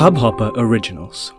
Hubhopper Originals.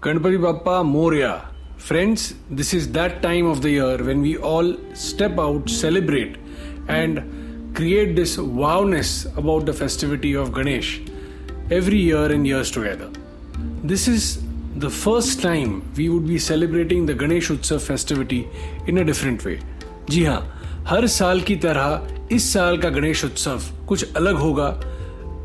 Ganpati Bappa Moria. Friends, this is that time of the year when we all step out, celebrate, and create this wowness about the festivity of Ganesh every year and years together. This is the first time we would be celebrating the Ganesh Utsav festivity in a different way. जी हाँ हर साल की तरह इस साल का गणेश उत्सव कुछ अलग होगा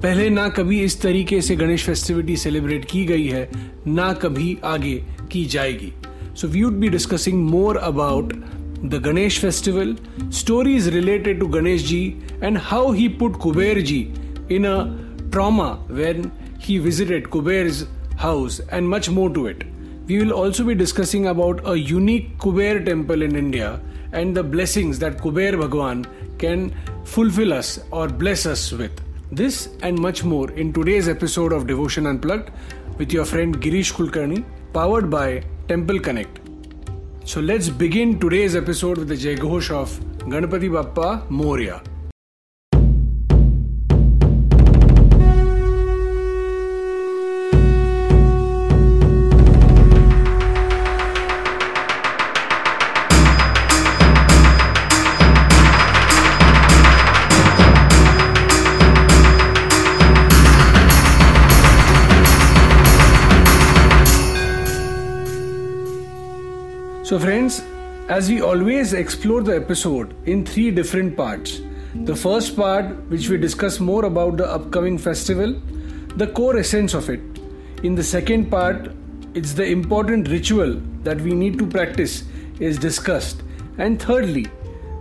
पहले ना कभी इस तरीके से गणेश फेस्टिविटी सेलिब्रेट की गई है, ना कभी आगे की जाएगी। So we would be discussing more about the Ganesh festival stories related to Ganesh ji and how he put Kuber ji in a trauma when he visited Kuber house and much more to it we will also be discussing about a unique Kuber temple in India and the blessings that Kuber भगवान can fulfil us और bless us with This and much more in today's episode of Devotion Unplugged with your friend Girish Kulkarni, powered by Temple Connect. So let's begin today's episode with the Jai Ghosh of Ganpati Bappa Moria. So, friends, as we always explore the episode in three different parts. The first part, which we discuss more about the upcoming festival, the core essence of it. In the second part, it's the important ritual that we need to practice is discussed. And thirdly,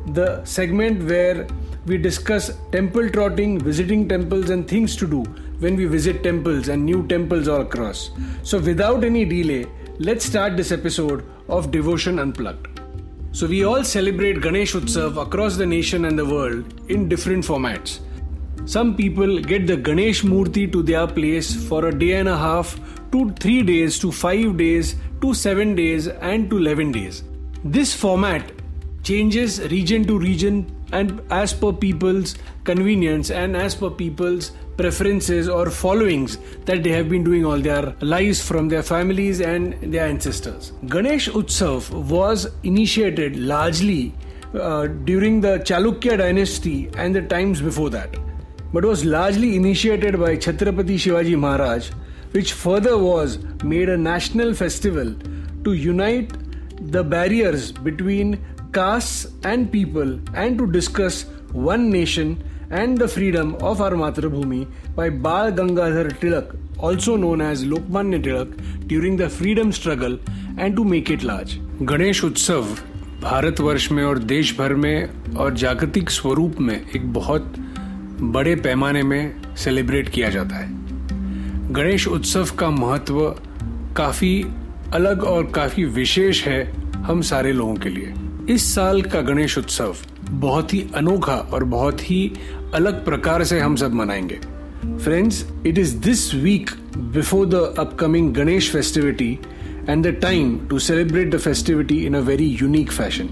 the segment where we discuss temple trotting, visiting temples, and things to do when we visit temples and new temples all across. So, without any delay, let's start this episode of Devotion Unplugged. So, we all celebrate Ganesh Utsav across the nation and the world in different formats. Some people get the Ganesh Murti to their place for a day and a half, to three days, to five days, to seven days, and to 11 days. This format changes region to region and as per people's convenience and as per people's preferences or followings that they have been doing all their lives from their families and their ancestors. Ganesh Utsav was initiated largely uh, during the Chalukya dynasty and the times before that, but was largely initiated by Chhatrapati Shivaji Maharaj, which further was made a national festival to unite the barriers between castes and people and to discuss one nation and the freedom of our मातृभूमि by Bal Gangadhar Tilak also known as Lokmanya Tilak during the freedom struggle and to make it large Ganesh Utsav Bharatvarsh में और देश भर में और जागतिक स्वरूप में एक बहुत बड़े पैमाने में सेलिब्रेट किया जाता है गणेश उत्सव का महत्व काफ़ी अलग और काफ़ी विशेष है हम सारे लोगों के लिए इस साल का गणेश उत्सव बहुत ही अनोखा और बहुत ही अलग प्रकार से हम सब मनाएँगे friends it is this week before the upcoming Ganesh festivity and the time to celebrate the festivity in a very unique fashion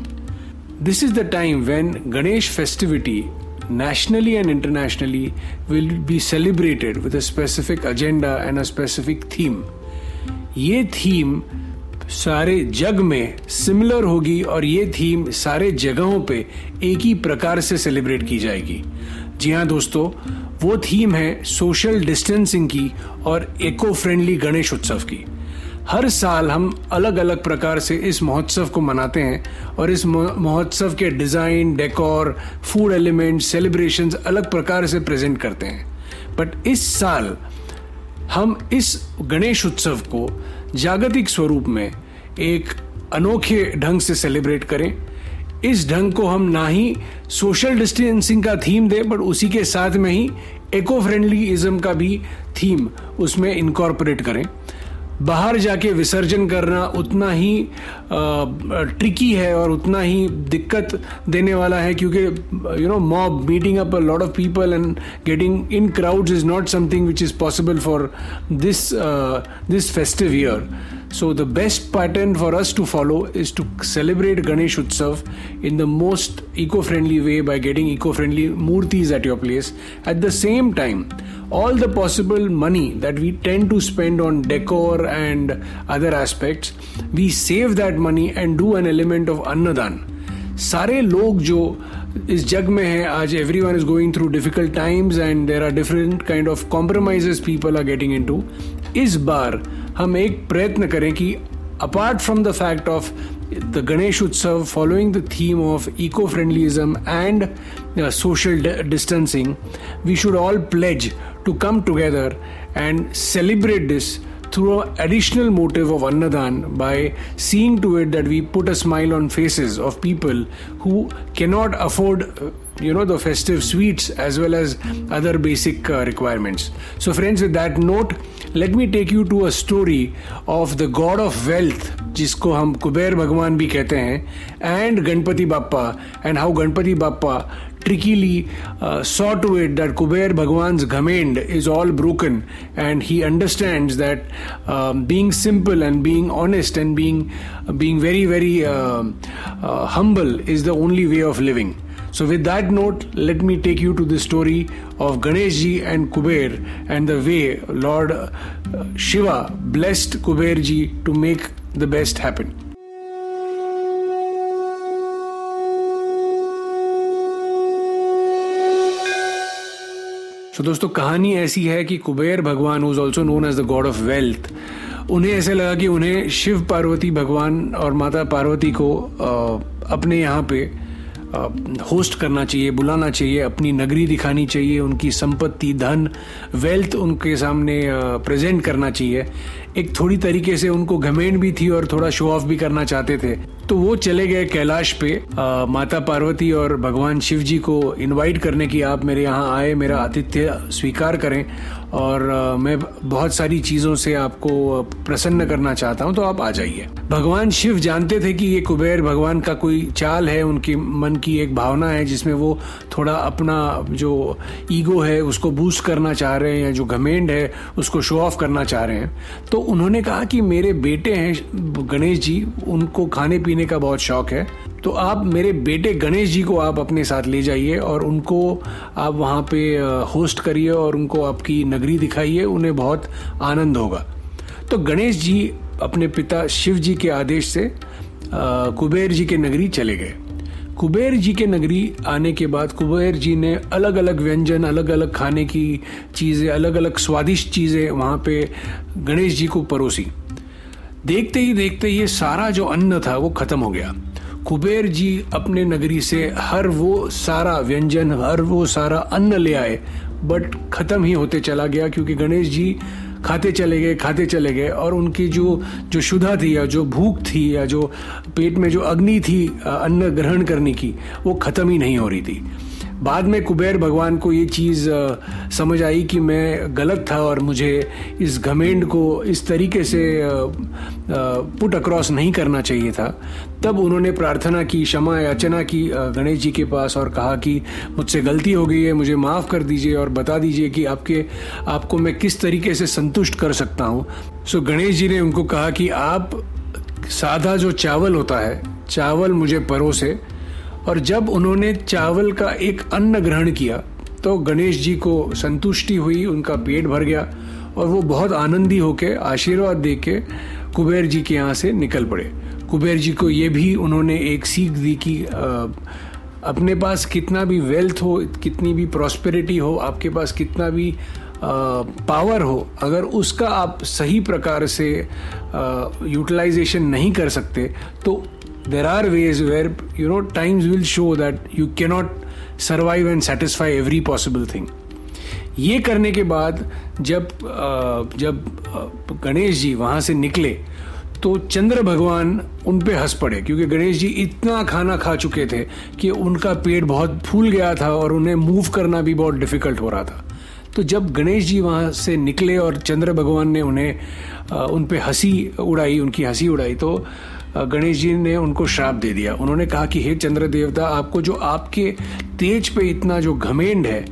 this is the time when Ganesh festivity nationally and internationally will be celebrated with a specific agenda and a specific theme. ये theme सारे जग में similar होगी और ये theme सारे जगहों पे एक ही प्रकार से सेलिब्रेट की जाएगी। जी हाँ दोस्तों, वो थीम है सोशल डिस्टेंसिंग की और इको फ्रेंडली गणेश उत्सव की। हर साल हम अलग अलग प्रकार से इस महोत्सव को मनाते हैं और इस महोत्सव के design decor food element celebration अलग प्रकार से प्रेजेंट करते हैं। बट इस साल हम इस गणेश उत्सव को जागतिक स्वरूप में एक अनोखे ढंग से सेलिब्रेट करें। इस ढंग को हम ना ही सोशल डिस्टेंसिंग का थीम दें बट उसी के साथ में ही एको फ्रेंडली इज्म का भी थीम उसमें इनकॉर्पोरेट करें। बाहर जाके विसर्जन करना उतना ही ट्रिकी है और उतना ही दिक्कत देने वाला है क्योंकि you know mob meeting up a lot of people and getting in crowds is not something which is possible for this this festive year so the best pattern for us to follow is to celebrate Ganesh Utsav in the most eco friendly way by getting eco friendly murtis at your place at the same time all the possible money that we tend to spend on decor and other aspects, we save that money and do an element of annadan. सारे लोग जो इस जग में है आज everyone is going through difficult times and there are different kind of compromises people are getting into इस बार हम एक प्रयत्न करें कि apart from the fact of the Ganesh Utsav following the theme of eco friendlism and social distancing we should all pledge to come together and celebrate this through an additional motive of Annadan by seeing to it that we put a smile on faces of people who cannot afford you know the festive sweets as well as other basic uh, requirements so friends with that note let me take you to a story of the god of wealth जिसको हम कुबेर भगवान भी कहते हैं and Ganpati बापा and how Ganpati बापा trickily uh, saw to it that Kuber Bhagwan's Ghamend is all broken and he understands that um, being simple and being honest and being being very very uh, uh humble is the only way of living. So, with that note, let me take you to the story of Ganeshji and Kuber and the way Lord uh, Shiva blessed Kuberji to make the best happen. तो दोस्तों, कहानी ऐसी है कि कुबेर भगवान is also known as the god of wealth उन्हें ऐसे लगा कि उन्हें शिव पार्वती भगवान और माता पार्वती को अपने यहाँ पे होस्ट करना चाहिए, बुलाना चाहिए, अपनी नगरी दिखानी चाहिए, उनकी संपत्ति, धन वेल्थ उनके सामने प्रेजेंट करना चाहिए। एक थोड़ी तरीके से उनको घमेंड भी थी और थोड़ा शो ऑफ़ भी करना चाहते थे। तो वो चले गए कैलाश पे आ, माता पार्वती और भगवान शिव जी को इनवाइट करने की। आप मेरे यहाँ आए मेरा आतिथ्य स्वीकार करें और आ, मैं बहुत सारी चीज़ों से आपको प्रसन्न करना चाहता हूँ तो आप आ जाइए। भगवान शिव जानते थे कि ये कुबेर भगवान का कोई चाल है उनके मन की एक भावना है जिसमें वो थोड़ा अपना जो ईगो है उसको बूस्ट करना चाह रहे हैं या जो घमेंड है उसको शो ऑफ़ करना चाह रहे हैं। तो उन्होंने कहा कि मेरे बेटे हैं गणेश जी, उनको खाने पीने का बहुत शौक है। तो आप मेरे बेटे गणेश जी को आप अपने साथ ले जाइए और उनको आप वहाँ पे होस्ट करिए और उनको आपकी नगरी दिखाइए, उन्हें बहुत आनंद होगा। तो गणेश जी अपने पिता शिव जी के आदेश से कुबेर जी के नगरी चले गए। कुबेर जी के नगरी आने के बाद कुबेर जी ने अलग अलग व्यंजन अलग अलग खाने की चीज़ें अलग अलग स्वादिष्ट चीज़ें वहाँ पे गणेश जी को परोसी। देखते ही, देखते ये सारा जो अन्न था वो खत्म हो गया। कुबेर जी अपने नगरी से हर वो सारा व्यंजन, हर वो सारा अन्न ले आए, बट खत्म ही होते चला गया क्योंकि गणेश जी खाते चले गए, खाते चले गए और उनकी जो जो शुदा थी या जो भूख थी या जो पेट में जो अग्नि थी अन्न ग्रहण करने की, वो खत्म ही नहीं हो रही थी। बाद में कुबेर भगवान को ये चीज़ समझ आई कि मैं गलत था और मुझे इस घमेंड को इस तरीके से पुट अक्रॉस नहीं करना चाहिए था। तब उन्होंने प्रार्थना की, क्षमा याचना की गणेश जी के पास और कहा कि मुझसे गलती हो गई है, मुझे माफ़ कर दीजिए और बता दीजिए कि आपके, आपको मैं किस तरीके से संतुष्ट कर सकता हूँ। सो गणेश जी ने उनको कहा कि आप सादा जो चावल होता है, चावल मुझे परोसे और जब उन्होंने चावल का एक अन्न ग्रहण किया तो गणेश जी को संतुष्टि हुई, उनका पेट भर गया और वो बहुत आनंदी होके, आशीर्वाद दे के कुबेर जी के यहाँ से निकल पड़े। कुबेर जी को ये भी उन्होंने एक सीख दी कि अपने पास कितना भी वेल्थ हो, कितनी भी प्रॉस्पेरिटी हो, आपके पास कितना भी पावर हो, अगर उसका आप सही प्रकार से यूटिलाइजेशन नहीं कर सकते तो there are ways where, you know, times will show that you cannot survive and satisfy every possible thing. ये करने के बाद जब जब गणेश जी वहाँ से निकले तो चंद्र भगवान उन पे हंस पड़े, क्योंकि गणेश जी इतना खाना खा चुके थे कि उनका पेट बहुत फूल गया था और उन्हें मूव करना भी बहुत डिफ़िकल्ट हो रहा था। तो जब गणेश जी वहाँ से निकले और चंद्र भगवान ने उन्हें उन पे हँसी उड़ाई, उनकी हँसी उड़ाई तो गणेश जी ने उनको श्राप दे दिया। उन्होंने कहा कि, हे चंद्र देवता आपको जो आपके तेज पे इतना जो घमेंड है,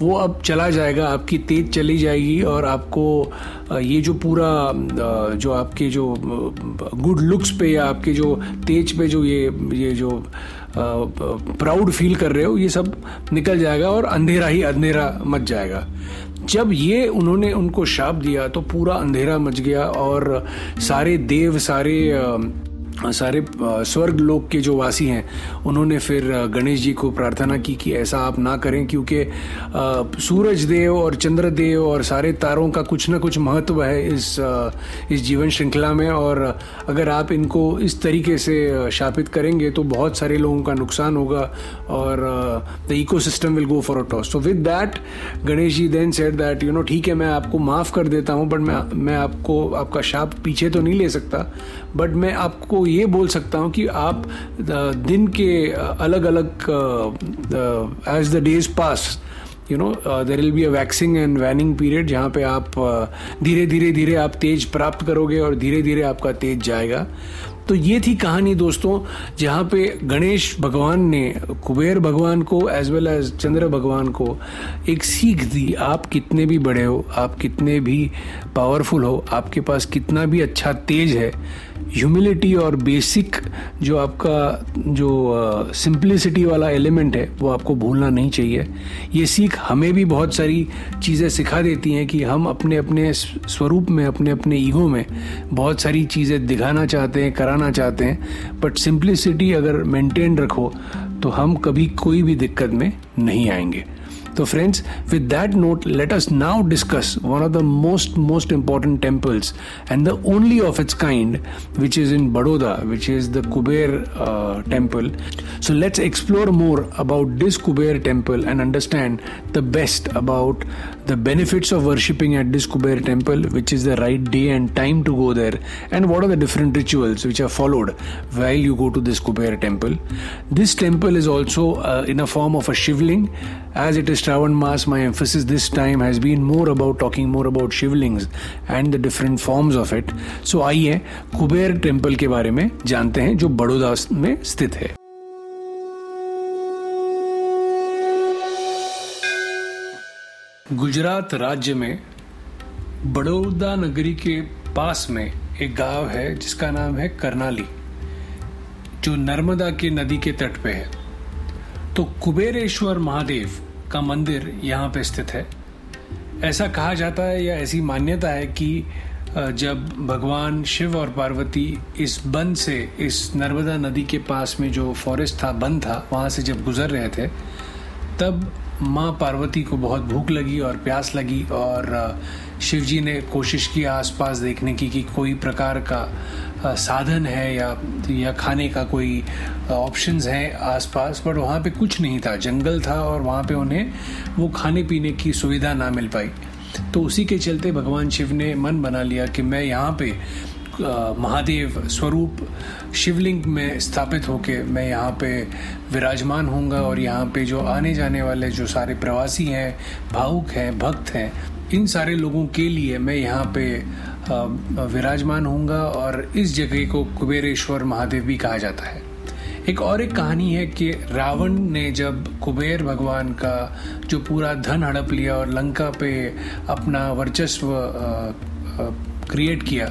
वो अब चला जाएगा, आपकी तेज चली जाएगी और आपको ये जो पूरा जो आपके जो गुड लुक्स पे या आपके जो तेज पे जो ये ये जो प्राउड फील कर रहे हो, ये सब निकल जाएगा और अंधेरा ही अंधेरा मच जाएगा। जब ये उन्होंने उनको शाप दिया तो पूरा अंधेरा मच गया और सारे देव, सारे सारे स्वर्ग लोक के जो वासी हैं, उन्होंने फिर गणेश जी को प्रार्थना की कि ऐसा आप ना करें, क्योंकि सूरज देव और चंद्र देव और सारे तारों का कुछ ना कुछ महत्व है इस इस जीवन श्रृंखला में। और अगर आप इनको इस तरीके से शापित करेंगे तो बहुत सारे लोगों का नुकसान होगा और the ecosystem will go for a toss तो with that Ganesh ji then said that you know ठीक है, मैं आपको माफ़ कर देता हूँ बट मैं मैं आपको, आपका शाप पीछे तो नहीं ले सकता बट मैं आपको ये बोल सकता हूँ कि आप दिन के अलग अलग as the days pass you know there will be a waxing and waning period जहाँ पे आप धीरे धीरे धीरे आप तेज प्राप्त करोगे और धीरे धीरे आपका तेज जाएगा। तो ये थी कहानी दोस्तों, जहाँ पे गणेश भगवान ने, कुबेर भगवान को एज वेल एज चंद्र भगवान को, एक सीख दी, आप कितने भी बड़े हो, आप कितने भी पावरफुल हो, आपके पास कितना भी अच्छा तेज है ह्यूमिलिटी और बेसिक जो आपका, जो सिंप्लिसिटी वाला एलिमेंट है, वो आपको भूलना नहीं चाहिए। ये सीख हमें भी बहुत सारी चीज़ें सिखा देती हैं कि हम अपने अपने स्वरूप में अपने अपने ईगो में बहुत सारी चीज़ें दिखाना चाहते हैं कराना चाहते हैं बट सिंप्लिसिटी अगर मेंटेन रखो तो हम कभी कोई भी दिक्कत में नहीं आएँगे। So, friends, with that note, let us now discuss one of the most most important temples and the only of its kind, which is in Baroda, which is the Kuber uh, temple. So, let's explore more about this Kuber temple and understand the best about the benefits of worshipping at this Kuber temple, which is the right day and time to go there, and what are the different rituals which are followed while you go to this Kuber temple. This temple is also uh, in a form of a shivling as it is Shravan Mass, my emphasis this time has been more about talking more about Shivlings and the different forms of it so आइए Kuber temple के बारे में जानते हैं जो बड़ौदा में स्थित है। गुजरात राज्य में बड़ौदा नगरी के पास में एक गाँव है जिसका नाम है करनाली जो नर्मदा के नदी के तट पे है। तो कुबेरेश्वर महादेव का मंदिर यहाँ पे स्थित है। ऐसा कहा जाता है या ऐसी मान्यता है कि जब भगवान शिव और पार्वती इस बंद से, इस नर्मदा नदी के पास में जो फॉरेस्ट था बंद था, वहाँ से जब गुजर रहे थे, तब माँ पार्वती को बहुत भूख लगी और प्यास लगी और शिव जी ने कोशिश की आसपास देखने की कि कोई प्रकार का साधन है या या खाने का कोई ऑप्शंस हैं आसपास बट वहाँ पे कुछ नहीं था। जंगल था और वहाँ पे उन्हें वो खाने पीने की सुविधा ना मिल पाई। तो उसी के चलते भगवान शिव ने मन बना लिया कि मैं यहाँ पे महादेव स्वरूप शिवलिंग में स्थापित होके मैं यहाँ पे विराजमान होऊँगा और यहाँ पे जो आने जाने वाले जो सारे प्रवासी हैं, भावुक हैं, भक्त हैं, इन सारे लोगों के लिए मैं यहाँ पे विराजमान होऊँगा और इस जगह को कुबेरेश्वर महादेव भी कहा जाता है। एक और एक कहानी है कि रावण ने जब कुबेर भगवान का जो पूरा धन हड़प लिया और लंका पे अपना वर्चस्व क्रिएट किया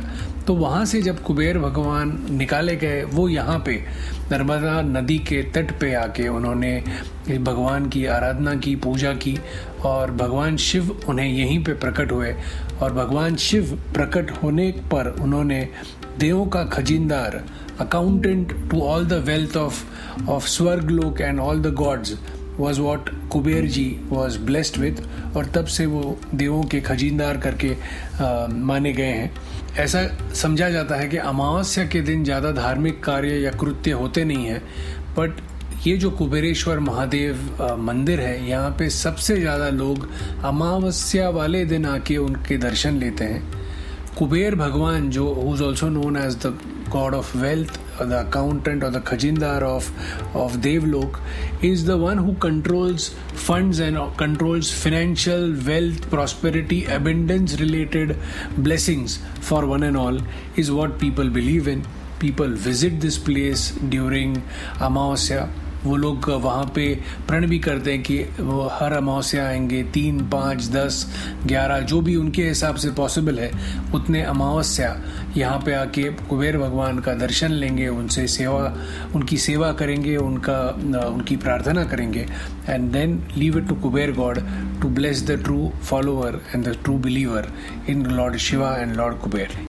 तो वहाँ से जब कुबेर भगवान निकाले गए, वो यहाँ पे नर्मदा नदी के तट पे आके उन्होंने भगवान की आराधना की, पूजा की और भगवान शिव उन्हें यहीं पे प्रकट हुए। और भगवान शिव प्रकट होने पर उन्होंने देवों का खजींदार accountant to all the wealth of of स्वर्ग लोक and all the gods was what Kuber ji was blessed with और तब से वो देवों के खजीनदार करके आ, माने गए हैं। ऐसा समझा जाता है कि अमावस्या के दिन ज़्यादा धार्मिक कार्य या कृत्य होते नहीं हैं बट ये जो कुबेरेश्वर महादेव मंदिर है यहाँ पे सबसे ज़्यादा लोग अमावस्या वाले दिन आके उनके दर्शन लेते हैं। कुबेर भगवान जो who is also known as the god of wealth the accountant or the khajindar of of Devlok is the one who controls funds and controls financial wealth, prosperity, abundance related blessings for one and all is what people believe in. People visit this place during Amavasya वो लोग वहाँ पे प्रण भी करते हैं कि वो हर अमावस्या आएँगे, तीन, पाँच, दस, ग्यारह, जो भी उनके हिसाब से पॉसिबल है, उतने अमावस्या यहाँ पे आके कुबेर भगवान का दर्शन लेंगे, उनसे सेवा, उनकी सेवा करेंगे, उनका, उनकी प्रार्थना करेंगे and then leave it to Kuber god to bless the true follower and the true believer in lord Shiva and lord Kuber.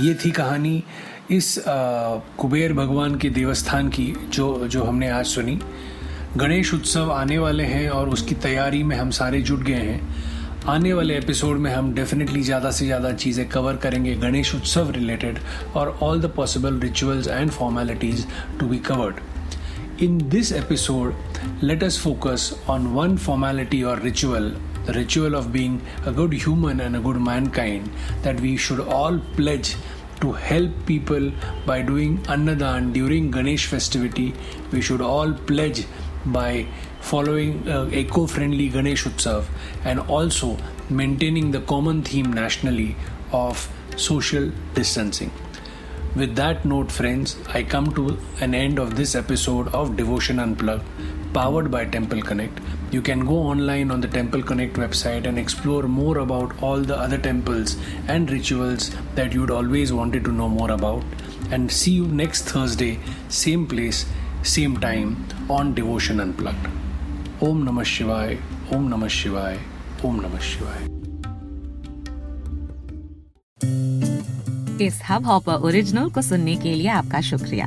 ये थी कहानी इस कुबेर भगवान के देवस्थान की, जो जो हमने आज सुनी। गणेश उत्सव आने वाले हैं और उसकी तैयारी में हम सारे जुट गए हैं। आने वाले एपिसोड में हम डेफिनेटली ज़्यादा से ज़्यादा चीज़ें कवर करेंगे गणेश उत्सव रिलेटेड और all the possible rituals and formalities to be covered in this episode let us focus on one formality और ritual the ritual of being a good human and a good mankind, that we should all pledge to help people by doing Annadan during Ganesh festivity. We should all pledge by following uh, eco-friendly Ganesh Utsav and also maintaining the common theme nationally of social distancing. With that note, friends, I come to an end of this episode of Devotion Unplugged, powered by Temple Connect. You can go online on the Temple Connect website and explore more about all the other temples and rituals that you'd always wanted to know more about. And see you next Thursday, same place, same time on Devotion Unplugged. Om Namah Shivaya, Om Namah Shivaya, Om Namah Shivaya. इस Hubhopper original को सुनने के लिए आपका शुक्रिया